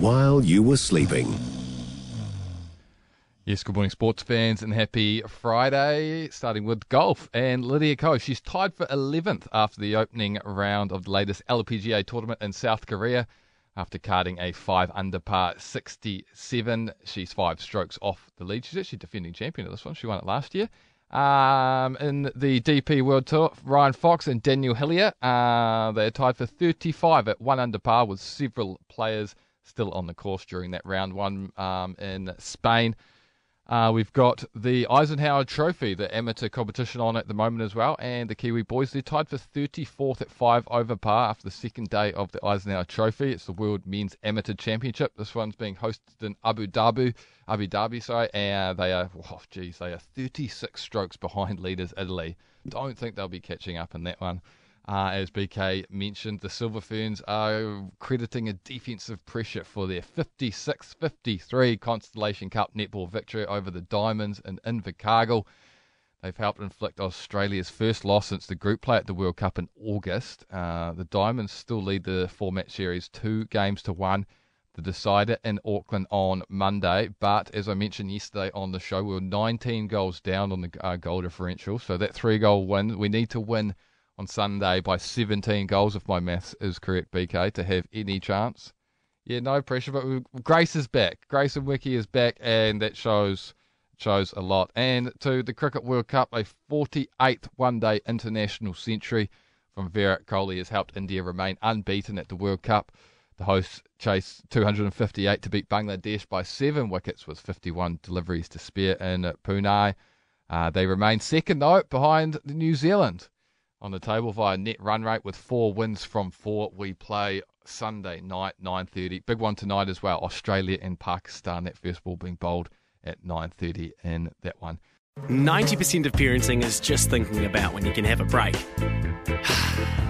while you were sleeping. Yes, good morning, sports fans, and happy Friday. Starting with golf, and Lydia Ko, she's tied for 11th after the opening round of the latest LPGA tournament in South Korea. After carding a 5 under par 67, she's five strokes off the lead. She's actually defending champion of this one. She won it last year. Um, in the DP World Tour, Ryan Fox and Daniel Hillier, uh, they're tied for 35 at 1 under par with several players still on the course during that round one um, in Spain. Uh, we've got the Eisenhower Trophy, the amateur competition on at the moment as well, and the Kiwi boys they're tied for 34th at five over par after the second day of the Eisenhower Trophy. It's the World Men's Amateur Championship. This one's being hosted in Abu Dhabi, Abu Dhabi, sorry, and they are, oh, geez, they are 36 strokes behind leaders Italy. Don't think they'll be catching up in that one. Uh, as BK mentioned, the Silver Ferns are crediting a defensive pressure for their 56 53 Constellation Cup netball victory over the Diamonds in Invercargill. They've helped inflict Australia's first loss since the group play at the World Cup in August. Uh, the Diamonds still lead the four match series two games to one. The decider in Auckland on Monday, but as I mentioned yesterday on the show, we were 19 goals down on the uh, goal differential. So that three goal win, we need to win on Sunday by 17 goals, if my maths is correct, BK, to have any chance. Yeah, no pressure, but Grace is back. Grace Nweke is back, and that shows shows a lot. And to the Cricket World Cup, a 48th one-day international century from Virat Kohli has helped India remain unbeaten at the World Cup. The hosts chased 258 to beat Bangladesh by seven wickets with 51 deliveries to spare in Pune. Uh, they remain second, though, behind New Zealand on the table via net run rate with four wins from four. We play Sunday night, 9.30. Big one tonight as well, Australia and Pakistan. That first ball being bowled at 9.30 in that one. 90% of parenting is just thinking about when you can have a break.